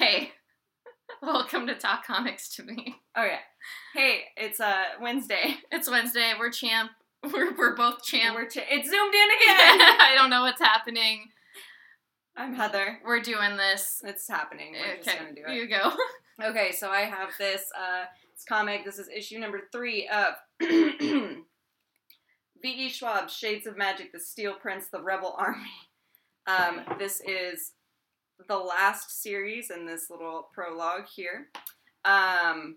Hey, welcome to Talk Comics to me. Okay. Hey, it's uh Wednesday. It's Wednesday. We're champ. We're, we're both champ. We're ch- it's zoomed in again. I don't know what's happening. I'm Heather. We're doing this. It's happening. We're okay, just gonna do it. you go. Okay, so I have this uh this comic. This is issue number three of V.E. Schwab's Shades of Magic: The Steel Prince, The Rebel Army. Um, this is the last series in this little prologue here. Um,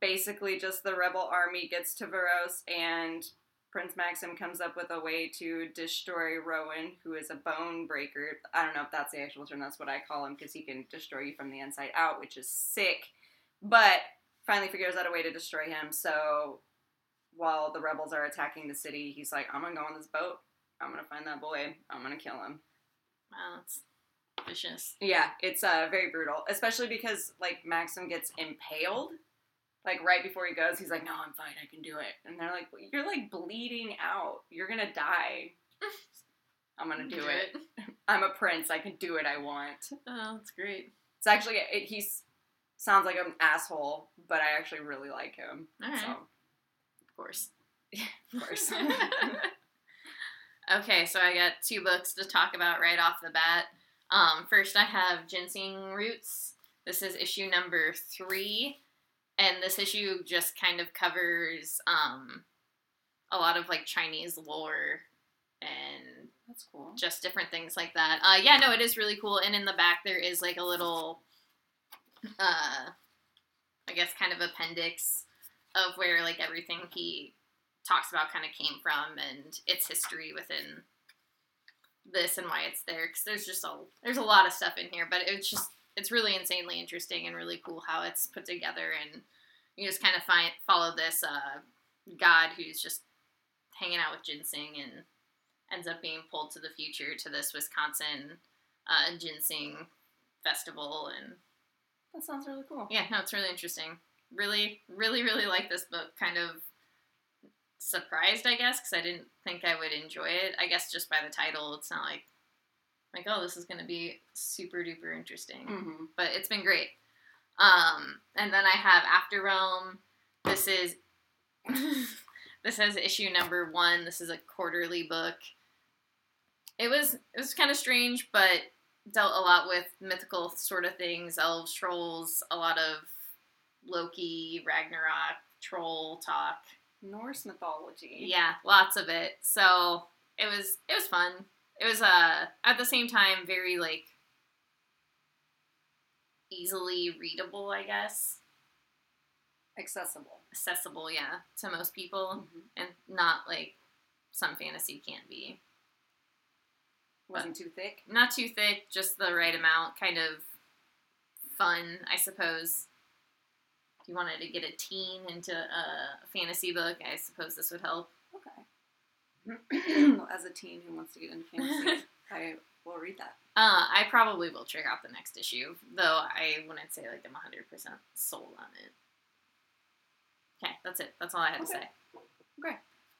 basically, just the Rebel Army gets to Verose, and Prince Maxim comes up with a way to destroy Rowan, who is a bone breaker. I don't know if that's the actual term. That's what I call him because he can destroy you from the inside out, which is sick. But finally figures out a way to destroy him. So while the rebels are attacking the city, he's like, "I'm gonna go on this boat. I'm gonna find that boy. I'm gonna kill him." Wow, that's vicious. Yeah, it's uh, very brutal, especially because like Maxim gets impaled, like right before he goes. He's like, "No, I'm fine. I can do it." And they're like, "You're like bleeding out. You're gonna die." I'm gonna do it. I'm a prince. I can do what I want. Oh, that's great. It's actually it, he's sounds like an asshole, but I actually really like him. All right. So Of course. of course. okay, so I got two books to talk about right off the bat. Um, first, I have Ginseng Roots. This is issue number three, and this issue just kind of covers um, a lot of like Chinese lore and That's cool. just different things like that. Uh, yeah, no, it is really cool. And in the back, there is like a little, uh, I guess, kind of appendix of where like everything he talks about kind of came from and its history within this and why it's there. Because there's just a there's a lot of stuff in here, but it's just it's really insanely interesting and really cool how it's put together and you just kind of find follow this uh, god who's just hanging out with ginseng and ends up being pulled to the future to this Wisconsin uh, ginseng festival. And That sounds really cool. yeah, no, it's really interesting. Really, really, really like this book. Kind of surprised, I guess, because I didn't think I would enjoy it. I guess just by the title, it's not like like oh, this is going to be super duper interesting hmm but it's been great. Um, and then I have After Realm. This is this is issue number one. This is a quarterly book. It was it was kind of strange, but dealt a lot with mythical sort of things, elves, trolls, a lot of Loki, Ragnarok, troll talk. Norse mythology. Yeah, lots of it. So it was it was fun. It was uh at the same time very like easily readable, I guess. Accessible. Accessible, yeah, to most people Mhm. and not like some fantasy can be. Wasn't too thick. Not too thick, just the right amount, kind of fun, I suppose. If you wanted to get a teen into a fantasy book, I suppose this would help. Okay. As a teen who wants to get into fantasy, I will read that. Uh, I probably will check out the next issue, though I wouldn't say like I'm 100% sold on it. Okay, that's it. That's all I had to say. Okay.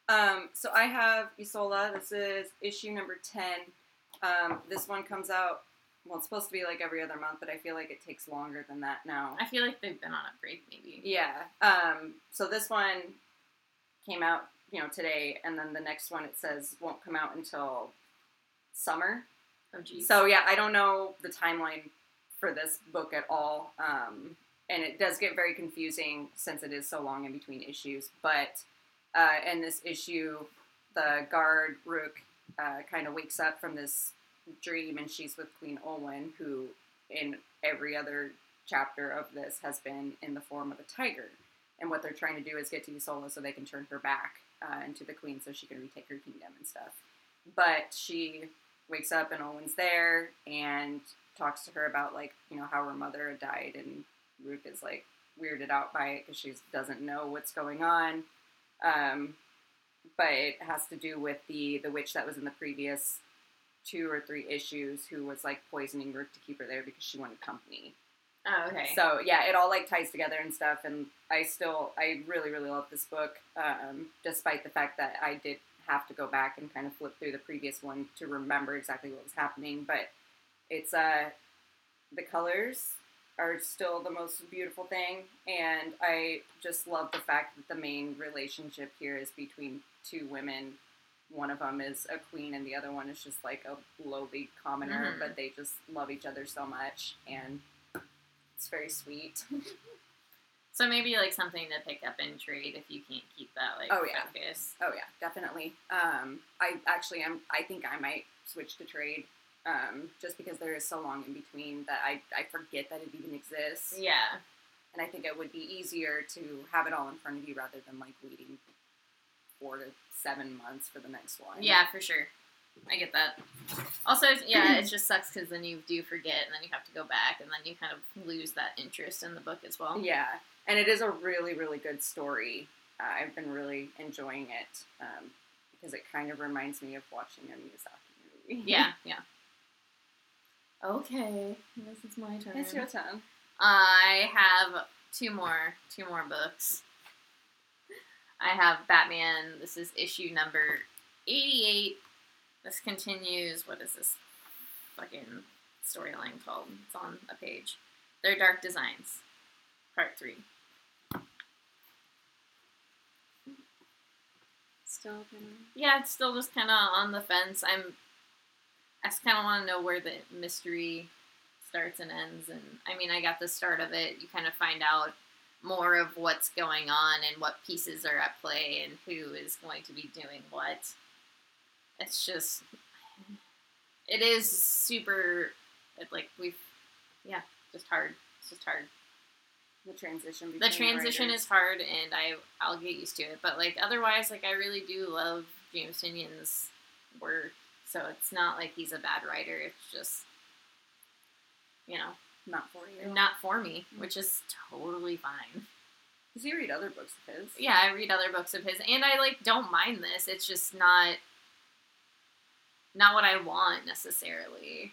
Um, so I have Isola. This is issue number 10. Um, this one comes out, well, it's supposed to be like every other month, but I feel like it takes longer than that now. I feel like they've been on a break, maybe. Yeah. Um, so this one came out, you know, today, and then the next one it says won't come out until summer. Oh, geez. So yeah, I don't know the timeline for this book at all, um, and it does get very confusing since it is so long in between issues. But uh, in this issue, the guard Rook uh, kind of wakes up from this dream, and she's with Queen Olwen, who in every other chapter of this has been in the form of a tiger. And what they're trying to do is get to Isola so they can turn her back uh, into the queen, so she can retake her kingdom and stuff. But she wakes up and Olwen's there and talks to her about like you know how her mother died and Rook is like weirded out by it because she doesn't know what's going on. Um, but it has to do with the the witch that was in the previous two or three issues who was like poisoning Rook to keep her there because she wanted company. oh, okay. So yeah, it all like ties together and stuff. And I still, I really, really love this book, um, despite the fact that I did have to go back and kind of flip through the previous one to remember exactly what was happening. But it's uh, the colors are still the most beautiful thing, and I just love the fact that the main relationship here is between two women. One of them is a queen, and the other one is just like a lowly commoner, Mhm. but they just love each other so much, and it's very sweet. So maybe like something to pick up and trade if you can't keep that like Oh, yeah. focus. Oh yeah, definitely. Um, I actually am. I think I might switch to trade, um, just because there is so long in between that I I forget that it even exists, Yeah. and I think it would be easier to have it all in front of you rather than like waiting four to seven months for the next one. Yeah, for sure. I get that. Also, yeah, it just sucks because then you do forget, and then you have to go back, and then you kind of lose that interest in the book as well. Yeah, and it is a really really good story. Uh, I've been really enjoying it um, because it kind of reminds me of watching a Miyazaki movie. Yeah, yeah. Okay, this is my turn. it's your turn. I have two more, two more books. I have Batman. This is issue number eighty-eight. This continues. What is this fucking storyline called? It's on a page. Their Dark Designs, part three. Still gonna. Yeah, it's still just kind of on the fence. I'm. I just kind of want to know where the mystery starts and ends, and I mean, I got the start of it. You kind of find out more of what's going on and what pieces are at play and who is going to be doing what. It's just, it is super, like we've, yeah, just hard. It's just hard The transition. the transition writers. is hard and I I'll get used to it. But like otherwise, like I really do love James Tynion's work. So it's not like he's a bad writer. It's just you know not for you. not for me, mm. which is totally fine. Because you read other books of his? Yeah, I read other books of his, and I like don't mind this. It's just not not what I want necessarily.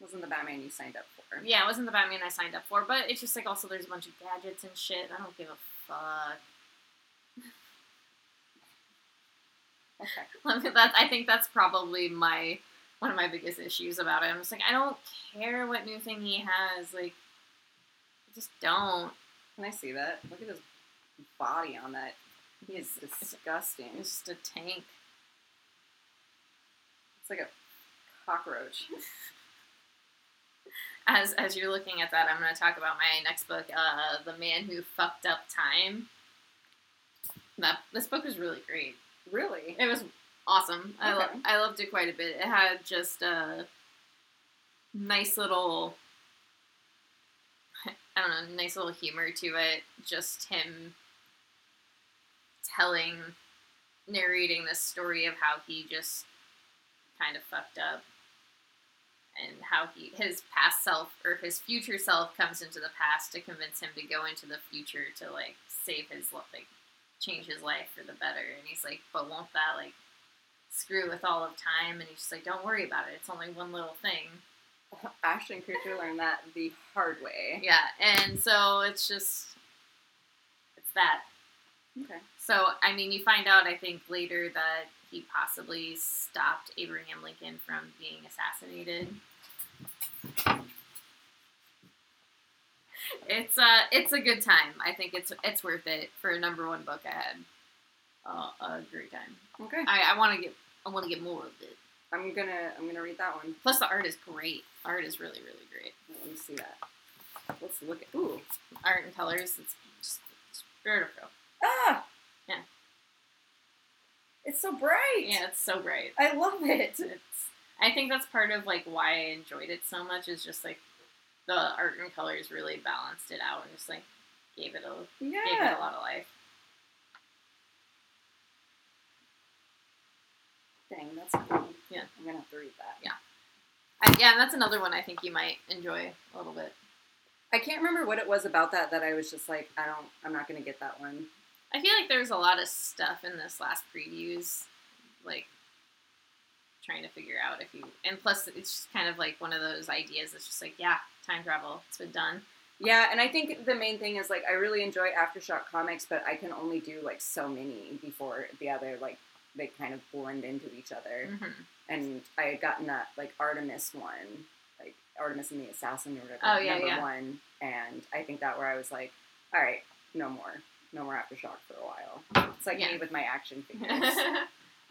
Wasn't the Batman you signed up for? Yeah, it wasn't the Batman I signed up for, but it's just like also there's a bunch of gadgets and shit. I don't give a fuck. Okay. that I think that's probably my one of my biggest issues about it. I'm just like I don't care what new thing he has. Like, I just don't. Can I see that? Look at his body on that. He is disgusting. It's just a tank. It's like a cockroach. As as you're looking at that, I'm going to talk about my next book, uh, "The Man Who Fucked Up Time." That this book was really great. Really? It was awesome. I lo- I loved it quite a bit. It had just a nice little I don't know, nice little humor to it. Just him telling narrating this story of how he just kind of fucked up and how he his past self or his future self comes into the past to convince him to go into the future to like save his li- like change his life for the better and he's like but won't that like screw with all of time and he's just like don't worry about it. It's only one little thing. Ashton Kutcher learned that the hard way. yeah and so it's just it's that. Okay. so i mean you find out i think later that he possibly stopped abraham lincoln from being assassinated. It's uh it's a good time. I think it's it's worth it for a number one book i had uh, a great time Okay. i, I want to get i want to get more of it I'm gonna I'm gonna read that one. plus the art is great art is really really great Let me see that. Let's look at. Ooh. art and colors it's just it's beautiful Ah. Yeah. It's so bright. yeah it's so bright I love it. it's I think that's part of like why I enjoyed it so much is just like the art and colors really balanced it out and just like gave it a gave it a lot of life. Dang, that's cool. Yeah. I'm gonna have to read that. Yeah. I, yeah, and that's another one I think you might enjoy a little bit. I can't remember what it was about that that I was just like, I don't, I'm not gonna get that one. I feel like there's a lot of stuff in this last previews, like trying to figure out if you and plus it's just kind of like one of those ideas that's just like yeah time travel it's been done Yeah, and I think the main thing is like I really enjoy aftershock comics, but I can only do like so many before the other like they kind of blend into each other. Mhm. And I had gotten that like Artemis one, like Artemis and the Assassin or whatever, Oh, yeah, number yeah. one, and I think that where I was like, all right, no more, no more aftershock for a while. It's like Yeah. me with my action figures.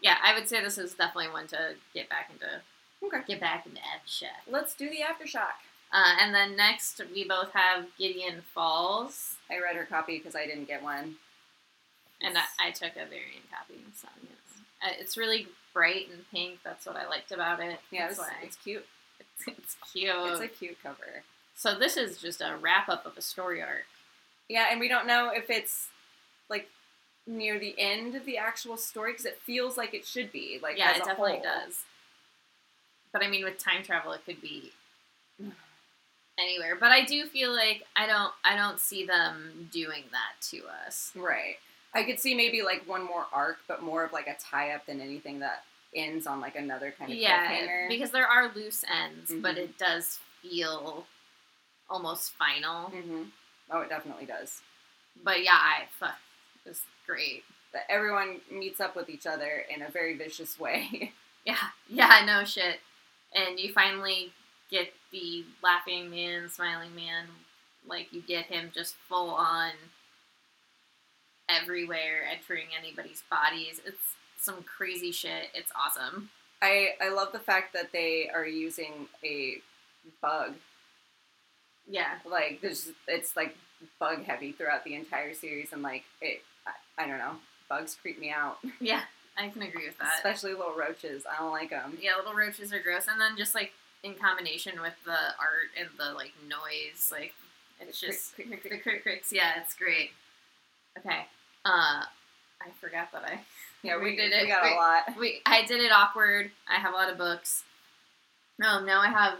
yeah, I would say this is definitely one to get back into. Okay. Get back into Aftershock. Let's do the aftershock. Uh, and then next, we both have Gideon Falls, I read her copy because I didn't get one. and I, I took a variant copy. So yes. Uh, it's really bright and pink. That's what I liked about it. Yeah, it's, it's cute. it's, it's cute. It's a cute cover. so this is just a wrap up of a story arc. Yeah, and we don't know if it's like near the end of the actual story because it feels like it should be. Like yeah, as it a definitely whole. does. But I mean, with time travel, it could be anywhere. But I do feel like I don't, I don't see them doing that to us. Right. I could see maybe like one more arc, but more of like a tie up than anything that ends on like another kind of Yeah, because there are loose ends, but Mhm. it does feel almost final. hmm Oh, it definitely does. But yeah, I fuck, it was great. That everyone meets up with each other in a very vicious way. Yeah, yeah, no shit. And you finally get the laughing man, smiling man, like you get him just full on everywhere, entering anybody's bodies. It's some crazy shit. It's awesome. I I love the fact that they are using a bug. Yeah, Like there's it's like bug heavy throughout the entire series, and like it. I, I don't know. Bugs creep me out, yeah, I can agree with that. especially little roaches. I don't like them. Yeah, little roaches are gross, and then just like in combination with the art and the like noise, like it's just crick, the crick. crick cricks. Yeah, it's great. Okay, uh, I forgot that I Yeah, we, We did We it. got We- a lot. we I did it awkward. I have a lot of books. Um, now I have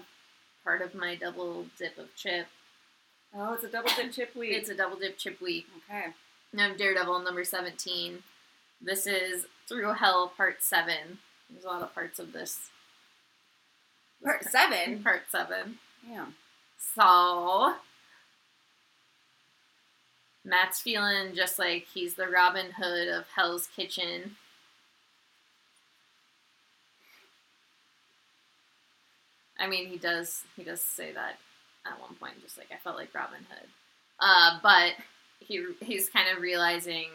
part of my double dip of chip. Oh, it's a double dip chip week. It's a double dip chip week. okay. And I'm Daredevil number seventeen. This is Through Hell Part Seven. There's a lot of parts of this. Part seven. Part seven. Yeah. So Matt's feeling just like he's the Robin Hood of Hell's Kitchen. I mean, he does he does say that at one point, just like I felt like Robin Hood. Uh, but he he's kind of realizing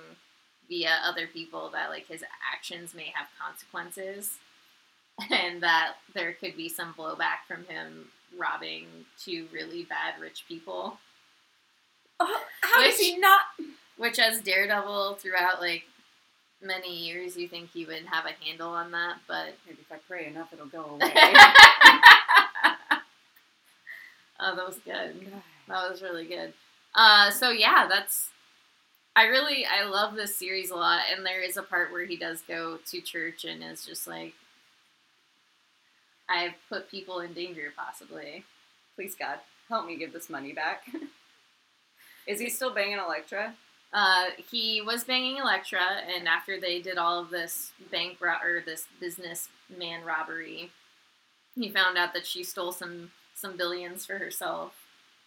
via other people that like his actions may have consequences, and that there could be some blowback from him robbing two really bad rich people. Oh, how does Which- he not? Which, as Daredevil, throughout like many years, you think he would have a handle on that, but Maybe if I pray enough, it'll go away. oh, that was good. That was really good. Uh, so yeah, that's. I really I love this series a lot, and there is a part where he does go to church and is just like, "I've put people in danger, possibly." Please God, help me give this money back. Is he still banging Elektra? Uh, he was banging Elektra, and after they did all of this bank ro- or this businessman robbery, he found out that she stole some some billions for herself,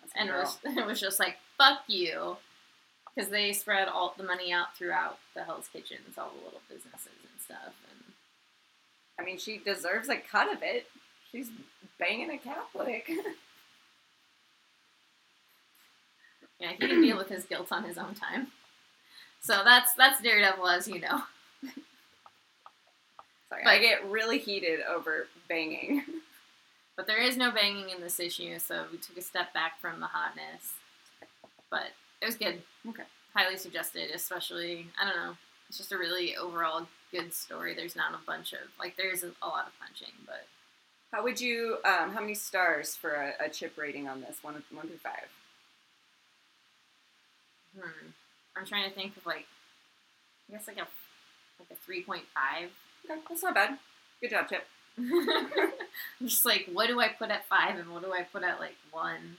That's and it was it was just like fuck you, because they spread all the money out throughout the Hell's Kitchens, all the little businesses and stuff, and I mean, she deserves a cut of it. She's banging a Catholic. yeah, he can deal with his guilt on his own time. So that's that's Daredevil, as you know. Sorry, But- I get really heated over banging. But there is no banging in this issue, so we took a step back from the hotness. But it was good. Okay. Highly suggested, especially, I don't know, it's just a really overall good story. There's not a bunch of, like, there's a, a lot of punching, but How would you? Um, how many stars for a, a chip rating on this? One, one through five. Hmm. I'm trying to think of, like, I guess, like a, like a 3.5. Okay, that's not bad. Good job, Chip. I'm just like, what do I put at five and what do I put at, like, one?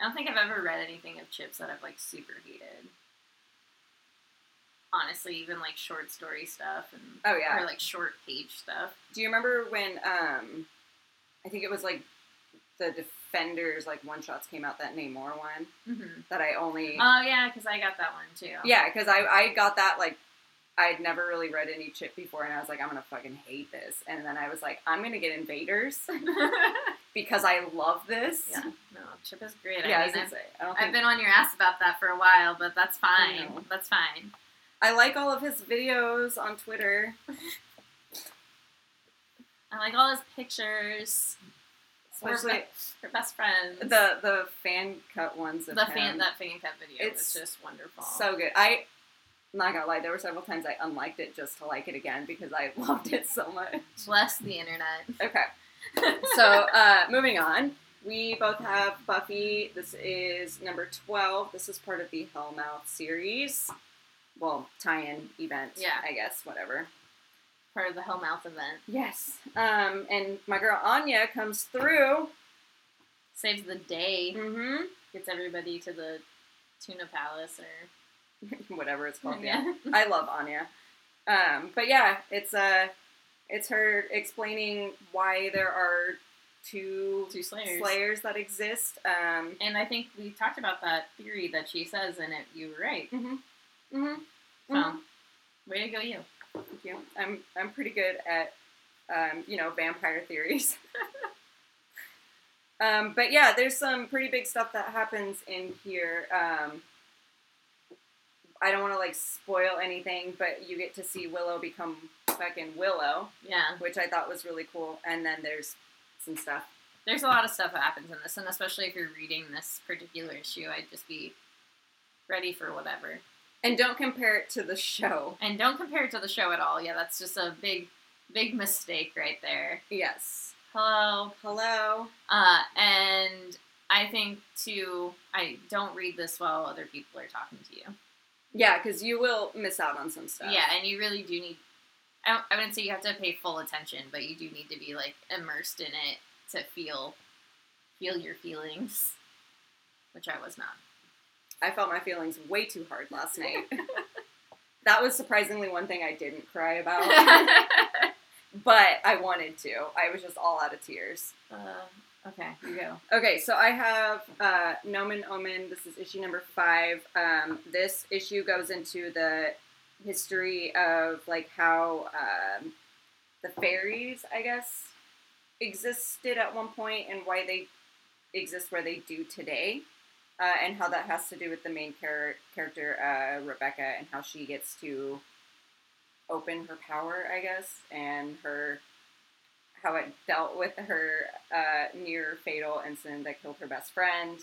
I don't think I've ever read anything of Chips that I've, like, super hated. Honestly, even, like, short story stuff and Oh yeah. or like short page stuff. Do you remember when? Um, I think it was like the Defenders like one shots came out that Namor one Mm-hmm. that I only. Oh yeah, because I got that one too. Yeah, because I, I got that like I'd never really read any chip before, and I was like, I'm gonna fucking hate this. And then I was like, I'm gonna get Invaders, because I love this. Yeah, no, Chip is great. Yeah, I mean, was gonna I've, say, I don't I've been on your ass about that for a while, but that's fine. That's fine. I like all of his videos on Twitter. I like all his pictures. Be- we're best friends. the the fan cut ones of the him. fan that fan cut video It's was just wonderful. so good. I I'm not gonna lie, there were several times I unliked it just to like it again because I loved it so much. bless the internet. Okay. So uh, moving on. We both have Buffy. This is number 12. This is part of the Hellmouth series. Well, tie in event, Yeah. I guess, whatever. Part of the Hellmouth event Yes. Um, and my girl Anya comes through. saves the day. Mm-hmm. Gets everybody to the Tuna Palace or whatever it's called. Yeah. yeah. I love Anya. Um, but yeah, it's uh, it's her explaining why there are two Two Slayers. slayers that exist. Um, And I think we talked about that theory that she says and it. You were right. mm-hmm. Mm-hmm. So, way to go, you. Thank you. I'm I'm pretty good at um, you know vampire theories. um, but yeah, there's some pretty big stuff that happens in here. Um, I don't want to like spoil anything, but you get to see Willow become fucking Willow, Yeah. which I thought was really cool. And then there's some stuff. There's a lot of stuff that happens in this, and especially if you're reading this particular issue, I'd just be ready for whatever. And don't compare it to the show. And don't compare it to the show at all. Yeah, that's just a big, big mistake right there. Yes. Hello. Hello. Uh, and I think too, I don't read this while other people are talking to you. Yeah, because you will miss out on some stuff. Yeah, and you really do need. I, I wouldn't say you have to pay full attention, but you do need to be like immersed in it to feel, feel your feelings, which I was not. I felt my feelings way too hard last night. that was surprisingly one thing I didn't cry about, but I wanted to. I was just all out of tears. uh, okay, you go. Okay, so I have uh, Nomen Omen. This is issue number five. Um, this issue goes into the history of like how um, the fairies, I guess, existed at one point and why they exist where they do today, uh, and how that has to do with the main char- character uh, Rebecca and how she gets to open her power, I guess, and her how it dealt with her uh, near fatal incident that killed her best friend.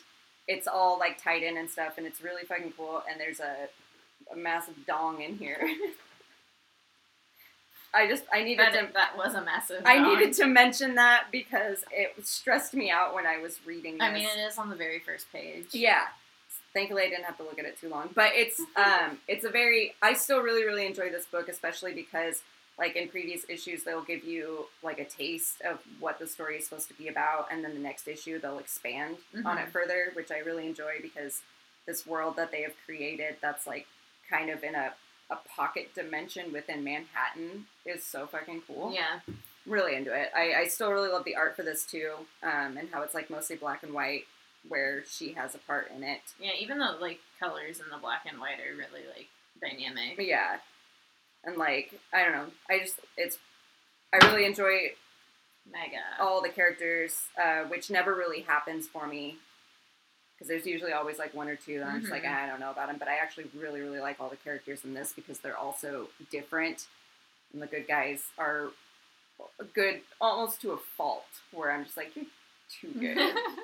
It's all like tied in and stuff, and it's really fucking cool. And there's a, a massive dong in here. I just I needed That, to that was a massive. I dog. needed to mention that because it stressed me out when I was reading this. I mean, it is on the very first page. Yeah. Thankfully, I didn't have to look at it too long. But it's um, it's a very. I still really really enjoy this book, especially because like in previous issues they'll give you like a taste of what the story is supposed to be about, and then the next issue they'll expand on it further, which I really enjoy because this world that they have created that's like kind of in a a pocket dimension within Manhattan is so fucking cool Yeah. really into it. I, I still really love the art for this too, um, and how it's like mostly black and white, where she has a part in it. Yeah, even though like colors in the black and white are really like dynamic. Yeah, and like I don't know, I just it's I really enjoy Mega. all the characters, uh, which never really happens for me. Because there's usually always like one or two that I'm just like Mhm. "Ah, I don't know about them, but I actually really really like all the characters in this because they're all so different, and the good guys are good almost to a fault. Where I'm just like you're too good.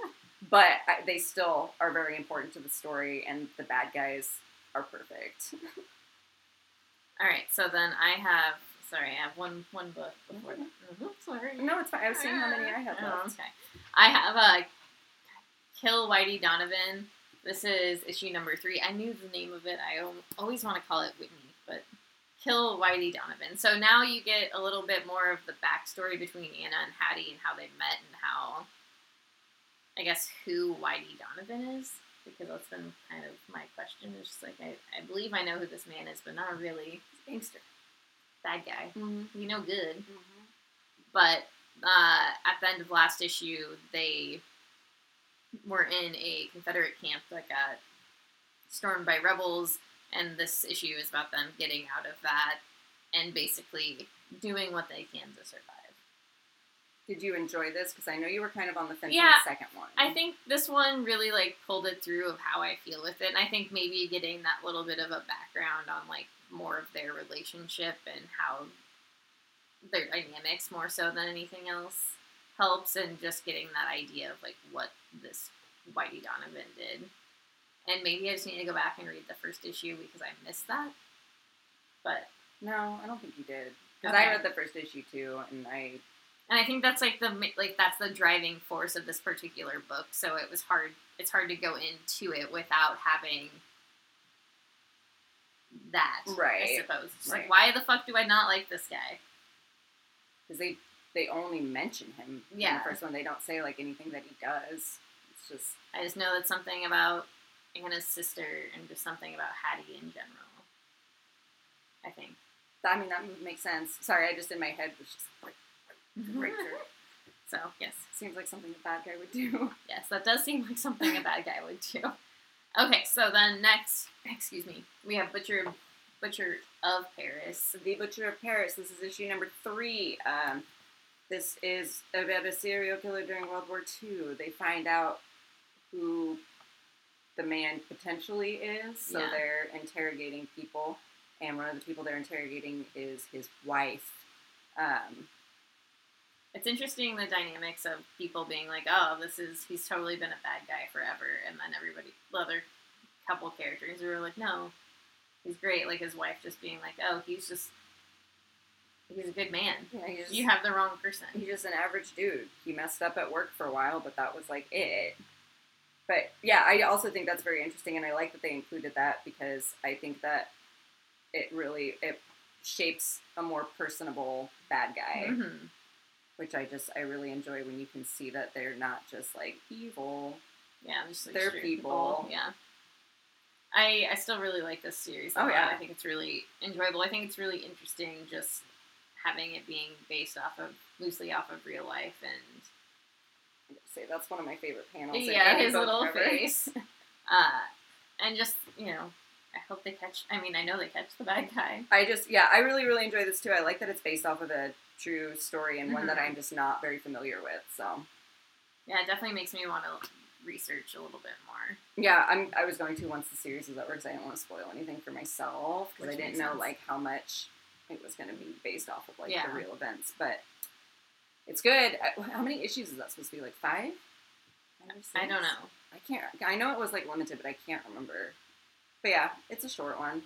but I, they still are very important to the story, and the bad guys are perfect. All right, so then I have. Sorry, I have one one book before that. Oh, sorry. No, it's fine. I was seeing how many I have Oh, okay. I have a Kill Whitey Donovan. This is issue number three. I knew the name of it. I always want to call it Whitney, but Kill Whitey Donovan. So now you get a little bit more of the backstory between Anna and Hattie and how they met and how, I guess, who Whitey Donovan is. Because that's been kind of my question. It's just like, I, I believe I know who this man is, but not really. Gangster. Bad guy. Mm-hmm. You know good but uh, at the end of last issue, they were in a Confederate camp that got stormed by rebels, and this issue is about them getting out of that and basically doing what they can to survive. Did you enjoy this? Because I know you were kind of on the fence on the second one. I think this one really like pulled it through of how I feel with it. And I think maybe getting that little bit of a background on like more of their relationship and how their dynamics more so than anything else helps and just getting that idea of like what this Whitey Donovan did. And maybe I just need to go back and read the first issue because I missed that. But no, I don't think you did. Because Okay. I read the first issue too, and I and I think that's like the like that's the driving force of this particular book. So it was hard. It's hard to go into it without having that. Right. I suppose. It's right. like, why the fuck do I not like this guy? because they they only mention him in Yeah. the first one. They don't say like anything that he does. It's just I just know that something about Anna's sister and just something about Hattie in general. I think. I mean that makes sense. Sorry, I just in my head was just like right so yes, Seems like something a bad guy would do. yes, that does seem like something a bad guy would do. Okay, so then next, excuse me, we have Butcher, Butcher of Paris. The Butcher of Paris. This is issue number three. Um, this is about a serial killer during World War II. They find out who the man potentially is, so Yeah. they're interrogating people, and one of the people they're interrogating is his wife. Um, It's interesting the dynamics of people being like, "Oh, this is he's totally been a bad guy forever," and then everybody, the other couple characters who are like, "No, he's great." Like his wife just being like, "Oh, he's just he's a good man." yeah, he's, You have the wrong person. he's just an average dude. He messed up at work for a while, but that was like it. But yeah, I also think that's very interesting, and I like that they included that because I think that it really it shapes a more personable bad guy, Mhm. which I just I really enjoy when you can see that they're not just like evil. Yeah, just like They're people. Yeah. I I still really like this series. Oh, lot. yeah. I think it's really enjoyable. I think it's really interesting just having it being based off of loosely off of real life and say that's one of my favorite panels. yeah, his little ever. face. Uh, and just you know, I hope they catch. I mean, I know they catch the bad guy. I just yeah, I really really enjoy this too. I like that it's based off of a true story and one that Mhm. I'm just not very familiar with. So Yeah, it definitely makes me want to research a little bit more. yeah, I'm I was going to once the series is over because I didn't want to spoil anything for myself because I didn't know sense. like how much it was going to be based off of like Yeah. the real events, but it's good. How many issues is that supposed to be? Like five? I don't know. I can't. I know it was like limited, but I can't remember. But yeah, it's a short one.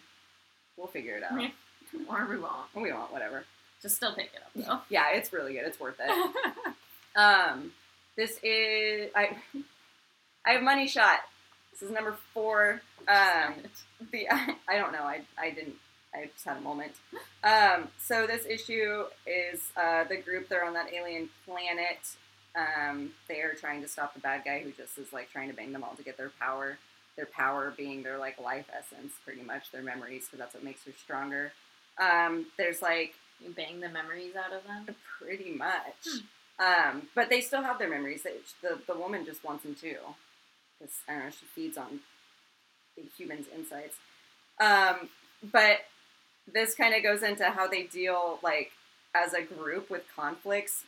We'll figure it out. Or we won't. We won't. Whatever. Just still pick it up though. Yeah, it's really good. It's worth it. Um, this is I. I have money shot. This is number four. Um, the I don't know. I I didn't. I just had a moment. Um, so this issue is uh, the group. They're on that alien planet. Um, they are trying to stop the bad guy who just is like trying to bang them all to get their power. Their power being their like life essence, pretty much their memories, because that's what makes her stronger. Um, there's like you bang the memories out of them. Pretty much. Um, but they still have their memories. They, the, the woman just wants them too. Because, I don't know, she feeds on the human's insights. Um, but this kind of goes into how they deal, like, as a group with conflicts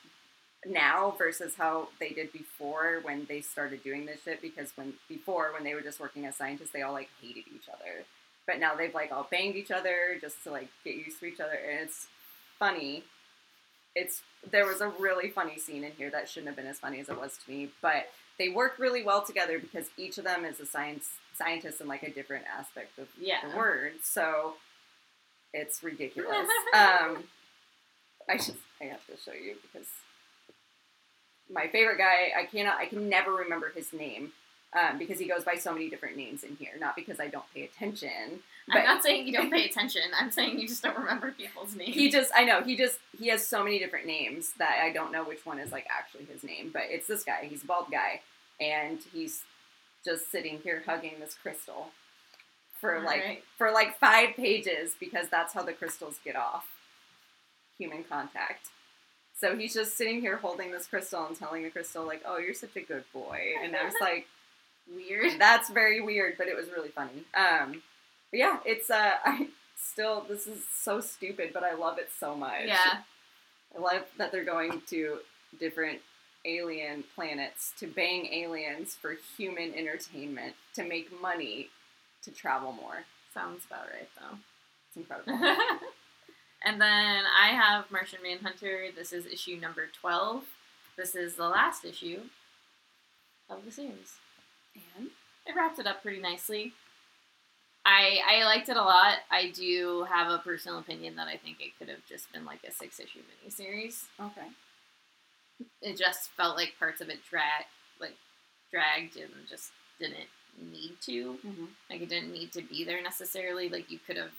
now versus how they did before when they started doing this shit. Because when before, when they were just working as scientists, they all, like, hated each other. But now they've, like, all banged each other just to, like, get used to each other. And it's funny it's there was a really funny scene in here that shouldn't have been as funny as it was to me, but they work really well together because each of them is a science scientist in like a different aspect of Yeah. the word. So it's ridiculous. um, I just I have to show you because my favorite guy I cannot I can never remember his name. Um, because he goes by so many different names in here, not because I don't pay attention. I'm not saying you don't pay attention. I'm saying you just don't remember people's names. He just, I know, he just, he has so many different names that I don't know which one is like actually his name, but it's this guy. He's a bald guy, and he's just sitting here hugging this crystal for like Alright. for like five pages because that's how the crystals get off human contact. So he's just sitting here holding this crystal and telling the crystal like, "Oh, you're such a good boy," and I was like. weird. That's very weird, but it was really funny. Um, but yeah, it's uh, I still this is so stupid, but I love it so much. Yeah. I love that they're going to different alien planets to bang aliens for human entertainment to make money to travel more. Sounds about right though. It's incredible. and then I have Martian Manhunter. This is issue number 12. This is the last issue of the series. and It wrapped it up pretty nicely. I I liked it a lot. I do have a personal opinion that I think it could have just been like a six issue miniseries. okay. It just felt like parts of it drag like dragged and just didn't need to. Mm-hmm. Like it didn't need to be there necessarily. Like you could have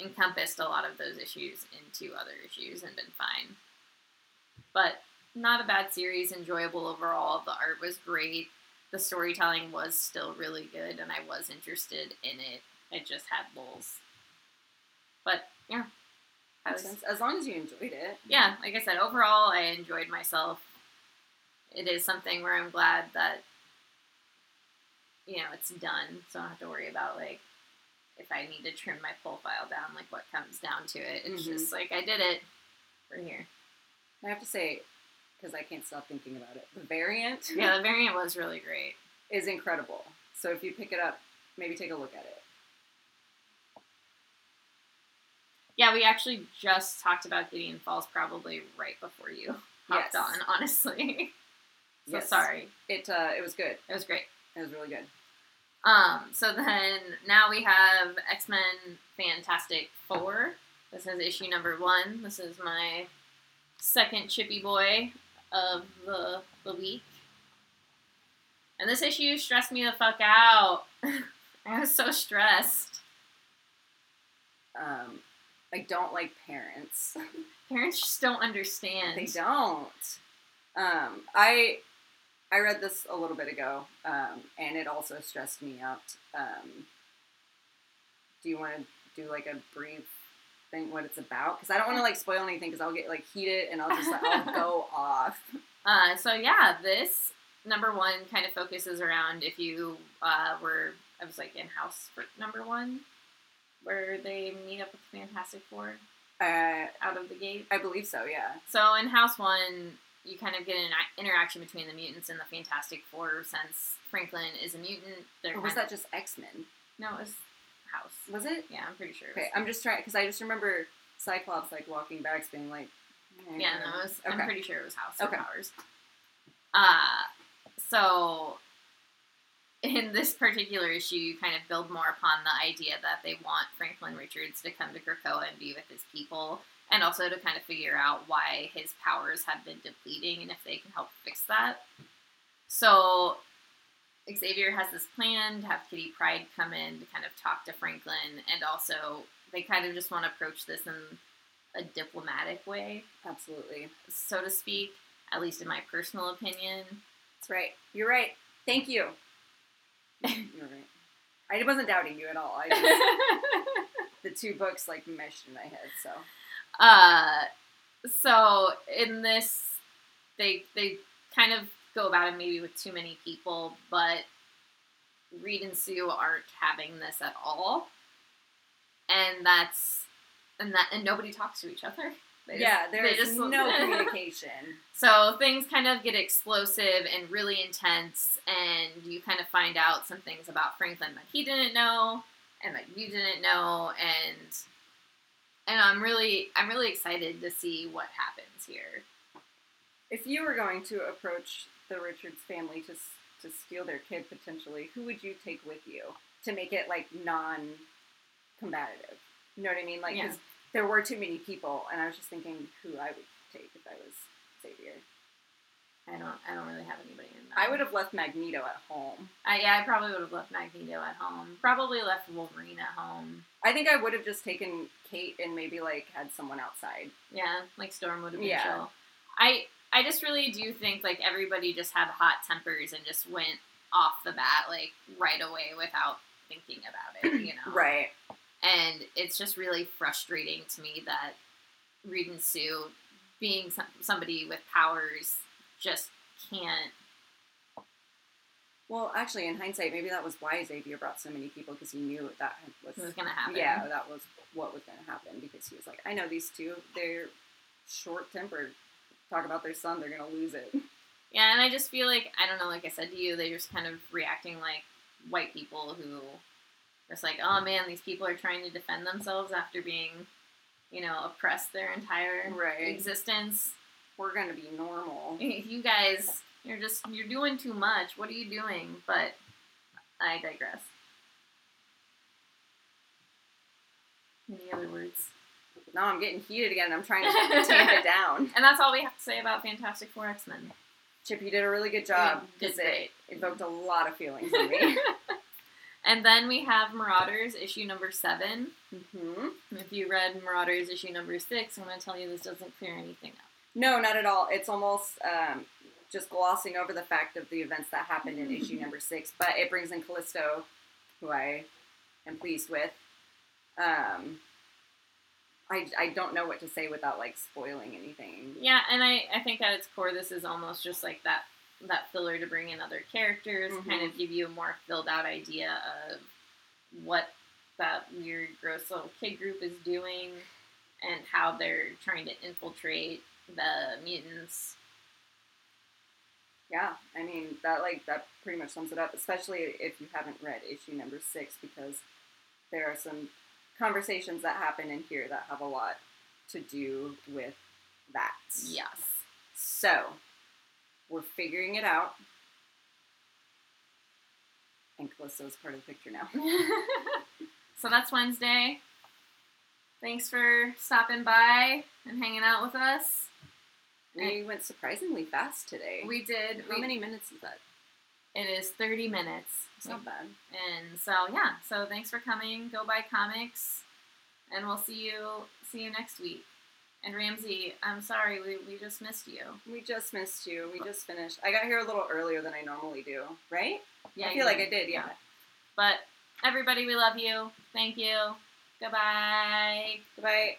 encompassed a lot of those issues into other issues and been fine. But not a bad series, enjoyable overall. The art was great. The storytelling was still really good and I was interested in it. It just had lulls. But yeah. Was. As long as you enjoyed it. yeah, like I said, overall I enjoyed myself. It is something where I'm glad that you know, it's done, so I don't have to worry about like if I need to trim my profile down, like what comes down to it. It's Mhm. just like I did it. We're here. I have to say, because I can't stop thinking about it, the variant Yeah, the variant was really great. is incredible. So if you pick it up, maybe take a look at it. Yeah, we actually just talked about Gideon Falls probably right before you hopped Yes. on, honestly. so Yes. sorry. It uh, it was good. It was great. It was really good. Um, so then now we have X Men Fantastic Four. This is issue number one. This is my second chippy boy of the the week. And this issue stressed me the fuck out. I was so stressed. Um, I don't like parents. Parents just don't understand. They don't. Um, I I read this a little bit ago, um, and it also stressed me out. Um, do you want to do like a brief thing what it's about? Because I don't want to like spoil anything because I'll get like heated and I'll just like, I'll go off. Uh, so yeah, this number one kind of focuses around if you uh, were I was like in house for number one, where they meet up with Fantastic Four Uh, out of the gate. I believe so. Yeah. So in House One, you kind of get an interaction between the mutants and the Fantastic Four. Since Franklin is a mutant, Or was that just X Men? no, it was House. Was it? Yeah, I'm pretty sure. It was. Okay, I'm just trying because I just remember Cyclops like walking back, being like, Yeah, no, was, I'm pretty sure it was House Okay. of Powers. Uh, so in this particular issue, you kind of build more upon the idea that they want Franklin Richards to come to Krakoa and be with his people, and also to kind of figure out why his powers have been depleting and if they can help fix that. So Xavier has this plan to have Kitty Pryde come in to kind of talk to Franklin, and also they kind of just want to approach this in a diplomatic way Absolutely. so to speak, at least in my personal opinion. That's right. You're right. Thank you. You're right. I wasn't doubting you at all. I just, the two books like meshed in my head. So uh, so in this, they they kind of go about it maybe with too many people, but Reed and Sue aren't having this at all, and that's and that and nobody talks to each other. They just- yeah, they there is just- no communication. So things kind of get explosive and really intense, and you kind of find out some things about Franklin that he didn't know and that you didn't know, and and I'm really I'm really excited to see what happens here. If you were going to approach the Richards family to to steal their kid potentially, who would you take with you to make it like non-combative? You know what I mean? Like, 'cause Yeah. there were too many people, and I was just thinking who I would take if I was Xavier. I don't I don't really have anybody in mind. I would have left Magneto at home. I, yeah, I probably would have left Magneto at home. Probably left Wolverine at home. I think I would have just taken Kate and maybe like had someone outside. Yeah, like Storm would have been Yeah. chill. I I just really do think like everybody just had hot tempers and just went off the bat like right away without thinking about it, you know. Right. And it's just really frustrating to me that Reed and Sue, being some, somebody with powers, just can't. Well, actually, in hindsight, maybe that was why Xavier brought so many people because he knew that was was gonna happen. Yeah, that was what was going to happen because he was like, I know these two, they're short tempered. talk about their son, they're gonna lose it. Yeah, and I just feel like I don't know, like I said to you, they're just kind of reacting like white people who are just like, oh man, these people are trying to defend themselves after being, you know, oppressed their entire Right. existence. We're gonna be normal. You guys, you're just you're doing too much. What are you doing? But I digress. Any other words? No, I'm getting heated again. I'm trying to tamp it down. And that's all we have to say about Fantastic Four X Men. Chip, you did a really good job. You did 'cause it evoked a lot of feelings in me. And then we have Marauders issue number seven. hmm If you read Marauders issue number six, I'm going to tell you this doesn't clear anything up. No, not at all. It's almost um, just glossing over the fact of the events that happened in issue number six, but it brings in Callisto, who I am pleased with. Um, I, I don't know what to say without like spoiling anything. Yeah, and I, I think at its core, this is almost just like that that filler to bring in other characters, kind of give you a more filled out idea of what that weird, gross little kid group is doing and how they're trying to infiltrate the mutants. Yeah, I mean that like that pretty much sums it up. Especially if you haven't read issue number six, because there are some conversations that happen in here that have a lot to do with that. Yes. So we're figuring it out, and Callisto's part of the picture now. so that's Wednesday. Thanks for stopping by and hanging out with us. We went surprisingly fast today. We did. How we- many minutes is that? It is 30 minutes. It's not bad. And so yeah, so thanks for coming. Go buy comics, and we'll see you see you next week. And Ramsey, I'm sorry we, we just missed you. We just missed you. We just finished. I got here a little earlier than I normally do, right? Yeah, I feel like I did, yeah. But everybody, we love you. Thank you. Goodbye. Goodbye.